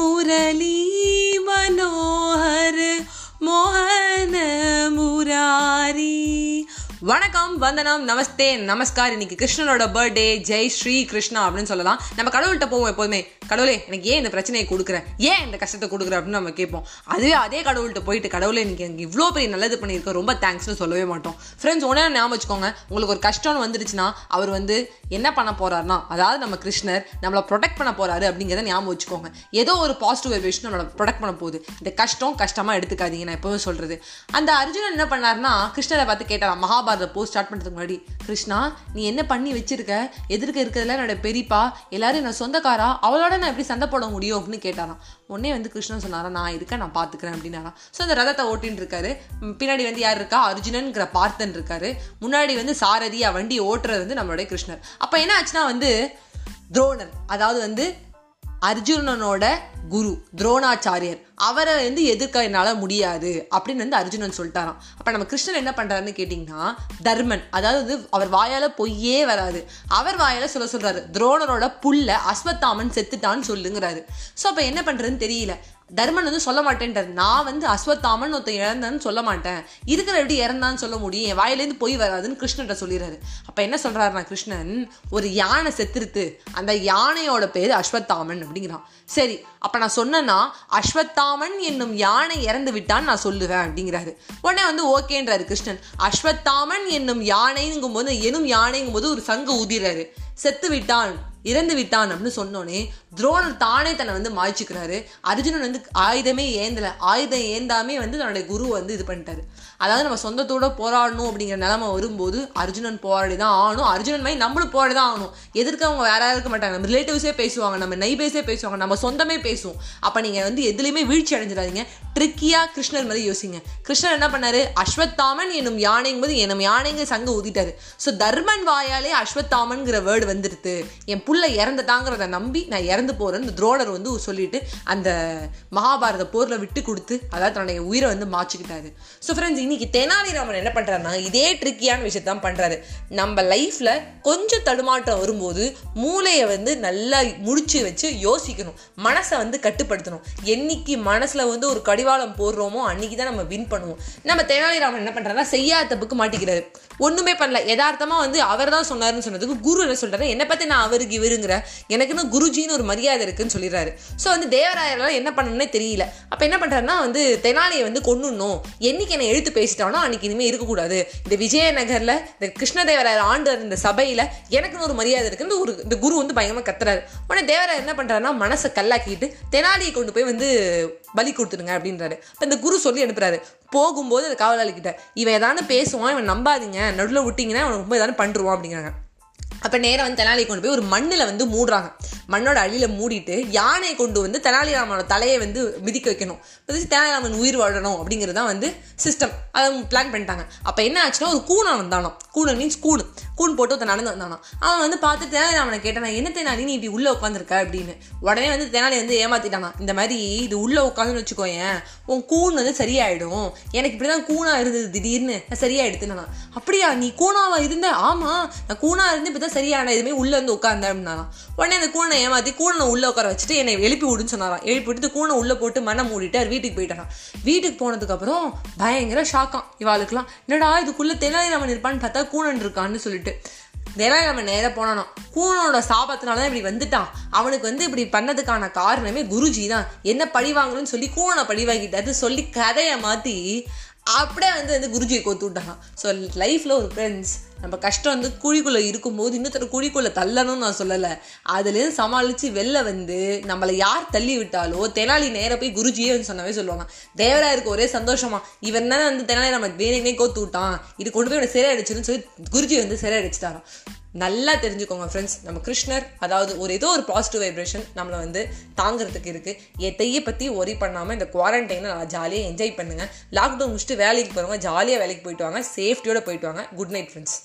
मुरली बनो வணக்கம் வந்தனம் நமஸ்தே நமஸ்கார். இன்னைக்கு கிருஷ்ணனோட பர்த்டே ஜெய் ஸ்ரீ கிருஷ்ணா அப்படின்னு சொல்லலாம். நம்ம கடவுள்கிட்ட போவோம் எப்போதுமே. கடவுளே எனக்கு ஏன் இந்த பிரச்சனையை கொடுக்குறேன்? ஏன் இந்த கஷ்டத்தை கொடுக்குற அப்படின்னு நம்ம கேட்போம். அதுவே அதே கடவுள்கிட்ட போயிட்டு கடவுளே இன்னைக்கு எனக்கு இவ்வளோ பெரிய நல்லது பண்ணியிருக்கோம். ரொம்ப தேங்க்ஸ்னு சொல்லவே மாட்டோம். ஃப்ரெண்ட்ஸ் உடனே ஞாபகம் வச்சுக்கோங்க. உங்களுக்கு ஒரு கஷ்டம்னு வந்துருச்சுன்னா அவர் வந்து என்ன பண்ண போறாருன்னா அதாவது நம்ம கிருஷ்ணர் நம்மளை ப்ரொடெக்ட் பண்ண போறாரு அப்படிங்கிறத ஞாபகம் வச்சுக்கோங்க. ஏதோ ஒரு பாசிட்டிவ் வைப்ரேஷன் நம்மளை ப்ரொடெக்ட் பண்ண போகுது. இந்த கஷ்டம் கஷ்டமா எடுத்துக்காதீங்க நான் எப்பவும் சொல்றது. அந்த அர்ஜுனன் என்ன பண்ணாருன்னா கிருஷ்ணரை பார்த்து கேட்டாராம் மகாபாரத போஸ்ட் ஸ்டார்ட் பண்ணுறதுக்கு முன்னாடி கிருஷ்ணா நீ என்ன பண்ணி வச்சிருக்க? எதிர்க்க இருக்கிறதுல என்னோட பெரியப்பா எல்லாரும் என்ன சொந்தக்காரா? அவளோட நான் எப்படி சண்டை போட முடியும்? அப்படின்னு கேட்டாராம். உடனே வந்து கிருஷ்ணன் சொன்னாரா? நான் இருக்க நான் பார்த்துக்கிறேன் அப்படின்னாராம். ஸோ அந்த ரதத்தை ஓட்டின்னு இருக்காரு. பின்னாடி வந்து யார் இருக்கா? அர்ஜுனன்கிற பார்த்தன் இருக்காரு. முன்னாடி வந்து சாரதியா வண்டி ஓட்டுறது வந்து நம்மளுடைய கிருஷ்ணர். அப்போ என்ன ஆச்சுன்னா வந்து துரோணர் அதாவது வந்து அர்ஜுனனோட குரு துரோணாச்சாரியர் அவரை வந்து எதிர்க்க என்னால் முடியாது அப்படின்னு வந்து அர்ஜுனன் சொல்லிட்டாராம். அப்போ நம்ம கிருஷ்ணன் என்ன பண்ணுறாருன்னு கேட்டிங்கன்னா தர்மன் அதாவது வந்து அவர் வாயால் பொய்யே வராது. அவர் வாயால் சொல்ல சொல்கிறாரு துரோணரோட புல்ல அஸ்வத்தாமன் செத்துட்டான்னு சொல்லுங்கிறாரு. ஸோ அப்போ என்ன பண்ணுறதுன்னு தெரியல. தர்மன் வந்து சொல்ல மாட்டேன்றார் நான் வந்து அஸ்வத்தாமன் ஒருத்தன் இறந்தான்னு சொல்ல மாட்டேன். இருக்கிற எப்படி இறந்தான்னு சொல்ல முடியும். என் வாயிலேருந்து போய் வராதுன்னு கிருஷ்ணன்ட்ட சொல்லிடுறாரு. அப்போ என்ன சொல்கிறாருனா கிருஷ்ணன் ஒரு யானை செத்துருத்து அந்த யானையோட பேர் அஸ்வத்தாமன் அப்படிங்கிறான். சரி அப்போ நான் சொன்னேன்னா அஸ்வத்தாமன் என்னும் யானை இறந்து விட்டான் நான் சொல்லுவேன் அப்படிங்கிறாரு. உடனே வந்து ஓகேன்றாரு கிருஷ்ணன். அஸ்வத்தாமன் என்னும் யானைங்கும் போது எனும் யானைங்கும் போது ஒரு சங்கு ஊதிடுறாரு செத்து விட்டான் இறந்து விட்டான் அப்படின்னு சொன்னோனே துரோணர் தானே தன்னை வந்து மாய்ச்சிக்கிறாரு. அர்ஜுனன் வந்து ஆயுதமே ஏந்தல. ஆயுதம் ஏந்தாமே வந்து தன்னுடைய குரு வந்து இது பண்ணிட்டாரு. அதாவது நம்ம சொந்தத்தோட போராடணும் அப்படிங்கிற நிலமை வரும்போது அர்ஜுனன் போராடி தான் ஆகணும். அர்ஜுனன் மாதிரி நம்மளும் போராடி தான் ஆகணும் எதிர்க்கவங்க வேற யாரும் இருக்க மாட்டாங்க. நம்ம ரிலேட்டிவ்ஸே பேசுவாங்க நம்ம நைபேஸே பேசுவாங்க நம்ம சொந்தமே பேசுவோம். அப்போ நீங்கள் வந்து எதுலேயுமே வீழ்ச்சி அடைஞ்சிடாதீங்க. ட்ரிக்கியாக கிருஷ்ணர் மாதிரி யோசிங்க. கிருஷ்ணர் என்ன பண்ணாரு? அஸ்வத்தாமன் என்னும் யானைங்கும் போது என்னும் யானைங்க சங்க ஊதிட்டாரு. ஸோ தர்மன் வாயாலே அஸ்வத்தாமன்கிற வேர்டு வந்துடுது என் புள்ள இறந்துட்டாங்கிறத நம்பி நான் இறந்து போறேன்னு துரோணர் வந்து சொல்லிட்டு அந்த மகாபாரத போர்ல விட்டு கொடுத்து அதாவது தன்னுடைய உயிரை வந்து மாச்சிக்கிட்டாரு ஸோ ஃப்ரெண்ட்ஸ் இன்னைக்கு தெனாலிராமன் என்ன பண்றாருன்னா இதே ட்ரிக்கியான விஷயத்தான் பண்ணுறாரு பண்றாரு. நம்ம லைஃப்ல கொஞ்சம் தடுமாற்றம் வரும்போது மூளையை வந்து நல்லா முடிச்சு வச்சு யோசிக்கணும். மனசை வந்து கட்டுப்படுத்தணும். என்னைக்கு மனசுல வந்து ஒரு கடிவாளம் போடுறோமோ அன்னைக்கு தான் நம்ம வின் பண்ணுவோம். நம்ம தெனாலிராமன் என்ன பண்றாருன்னா செய்யாத தப்புக்கு மாட்டிக்கிறாரு. ஒண்ணுமே பண்ணல. யதார்த்தமா வந்து அவர் தான் சொன்னாருன்னு சொன்னதுக்கு குரு என்ன சொல்றாரு? என்னை பத்தி நான் அவருக்கு இவருங்கிற. எனக்குன்னு குருஜின்னு ஒரு மரியாதை இருக்குன்னு சொல்லிடுறாரு. ஸோ வந்து தேவராயரெல்லாம் என்ன பண்ணணும்னே தெரியல. அப்போ என்ன பண்ணுறாருன்னா வந்து தெனாலியை வந்து கொன்னுடணும். என்னைக்கு என்னை எழுத்து பேசிட்டானோ அன்னைக்கு இனிமேல் இருக்கக்கூடாது. இந்த விஜயநகரில் இந்த கிருஷ்ணதேவராயர் ஆண்டு இந்த சபையில் எனக்குன்னு ஒரு மரியாதை இருக்குன்னு ஒரு இந்த குரு வந்து பயமாக கத்துறாரு. உடனே தேவராயர் என்ன பண்ணுறாருன்னா மனசை கல்லாக்கிட்டு தெனாலியை கொண்டு போய் வந்து பலி கொடுத்துருங்க அப்படின்றாரு. இப்போ இந்த குரு சொல்லி அனுப்புறாரு. போகும்போது அந்த காவலாளிக்கிட்ட இவன் ஏதானு பேசுவான் இவன் நம்பாதீங்க. நடுவில் விட்டீங்கன்னா அவன் ரொம்ப ஏதாவது பண்ணுருவான் அப்படிங்கிறாங்க. அப்போ நேராக வந்து தெனாலியை கொண்டு போய் ஒரு மண்ணில் வந்து மூடுறாங்க. மண்ணோட அடியில் மூடிட்டு யானையை கொண்டு வந்து தெனாலிராமனோட தலையை வந்து மிதிக்க வைக்கணும். தெனாலிராமன் உயிர் வாழணும் அப்படிங்கிறது தான் வந்து சிஸ்டம் அதை பிளான் பண்ணிட்டாங்க. அப்போ என்ன ஆச்சுன்னா ஒரு கூணன் வந்தானோ கூணன் மீன்ஸ் கூணு கூன். போட்டு ஒருத்தன் நடந்து வந்தானோ அவன் வந்து பார்த்து தெனாலிராமனை கேட்டானா என்ன தெனாலி நீ இப்படி உள்ளே உட்காந்துருக்க அப்படின்னு. உடனே வந்து தெனாலி வந்து ஏமாத்திட்டானா இந்த மாதிரி இது உள்ளே உட்காந்துன்னு வச்சுக்கோயேன் உன் கூன் வந்து சரியாயிடும். எனக்கு இப்படி தான் கூணாக இருந்தது திடீர்னு. நான் சரியாயிடுத்து நான் அப்படியா? நீ கூணாவாக இருந்த? ஆமாம் நான் கூணாக இருந்து இப்பதான் சரியான இதுமே உள்ளே வந்து உட்காந்தேன் அப்படின்னா உடனே அந்த கூனை ஏமாத்தி கூனை உள்ள உட்கார வச்சுட்டு என்னை எழுப்பி விடுன்னு சொன்னாராம். எழுப்பி விட்டு கூனை உள்ள போட்டு மண்ணை மூடிட்டு வீட்டுக்கு போயிட்டாராம் வீட்டுக்கு போனதுக்கப்புறம் பயங்கர ஷாக்காம் இவாளுக்குலாம் என்னடா இதுக்குள்ள தெனாலிராமன் இருப்பான்னு பார்த்தா கூணன் இருக்கான்னு சொல்லிட்டு. தெனாலிராமன் நேராக போனானோ கூனோட சாபத்தினால தான் இப்படி வந்துட்டான். அவனுக்கு வந்து இப்படி பண்ணதுக்கான காரணமே குருஜி தான். என்ன பழி வாங்கணும்னு சொல்லி கூனை பழி வாங்கிட்டாரு சொல்லி கதையை மாற்றி அப்படியே வந்து வந்து குருஜியை கோத்து விட்டாங்க. ஸோ லைஃப்பில் ஒரு ஃப்ரெண்ட்ஸ் நம்ம கஷ்டம் வந்து குழிக்குள்ளே இருக்கும்போது இன்னொருத்தர் குழிக்குள்ளே தள்ளணும்னு நான் சொல்லலை. அதுலேருந்து சமாளித்து வெளில வந்து நம்மளை யார் தள்ளி விட்டாலோ தெனாலி நேராக போய் குருஜியே வந்து சொன்னவே சொல்லுவாங்க. தேவராயருக்கு ஒரே சந்தோஷமா இவன் தானே வந்து தெனாலி நம்ம வேணுங்கனே கோத்து விட்டான். இது கொண்டு போய் இவனை சிறை அடிச்சிருன்னு சொல்லி குருஜி வந்து சிறை அடிச்சிட்டாராம். நல்லா தெரிஞ்சுக்கோங்க ஃப்ரெண்ட்ஸ் நம்ம கிருஷ்ணர் அதாவது ஒரு ஏதோ ஒரு பாசிட்டிவ் வைப்ரேஷன் நம்மளை வந்து தாங்கிறதுக்கு இருக்குது எத்தையை பற்றி ஒரி பண்ணாமல் இந்த குவாரண்டைனை நல்லா ஜாலியாக என்ஜாய் பண்ணுங்கள் லாக்டவுன் முடிச்சுட்டு வேலைக்கு போகிறவங்க ஜாலியாக வேலைக்கு போயிட்டு வாங்க. சேஃப்டியோடு போயிட்டு வாங்க. Good night friends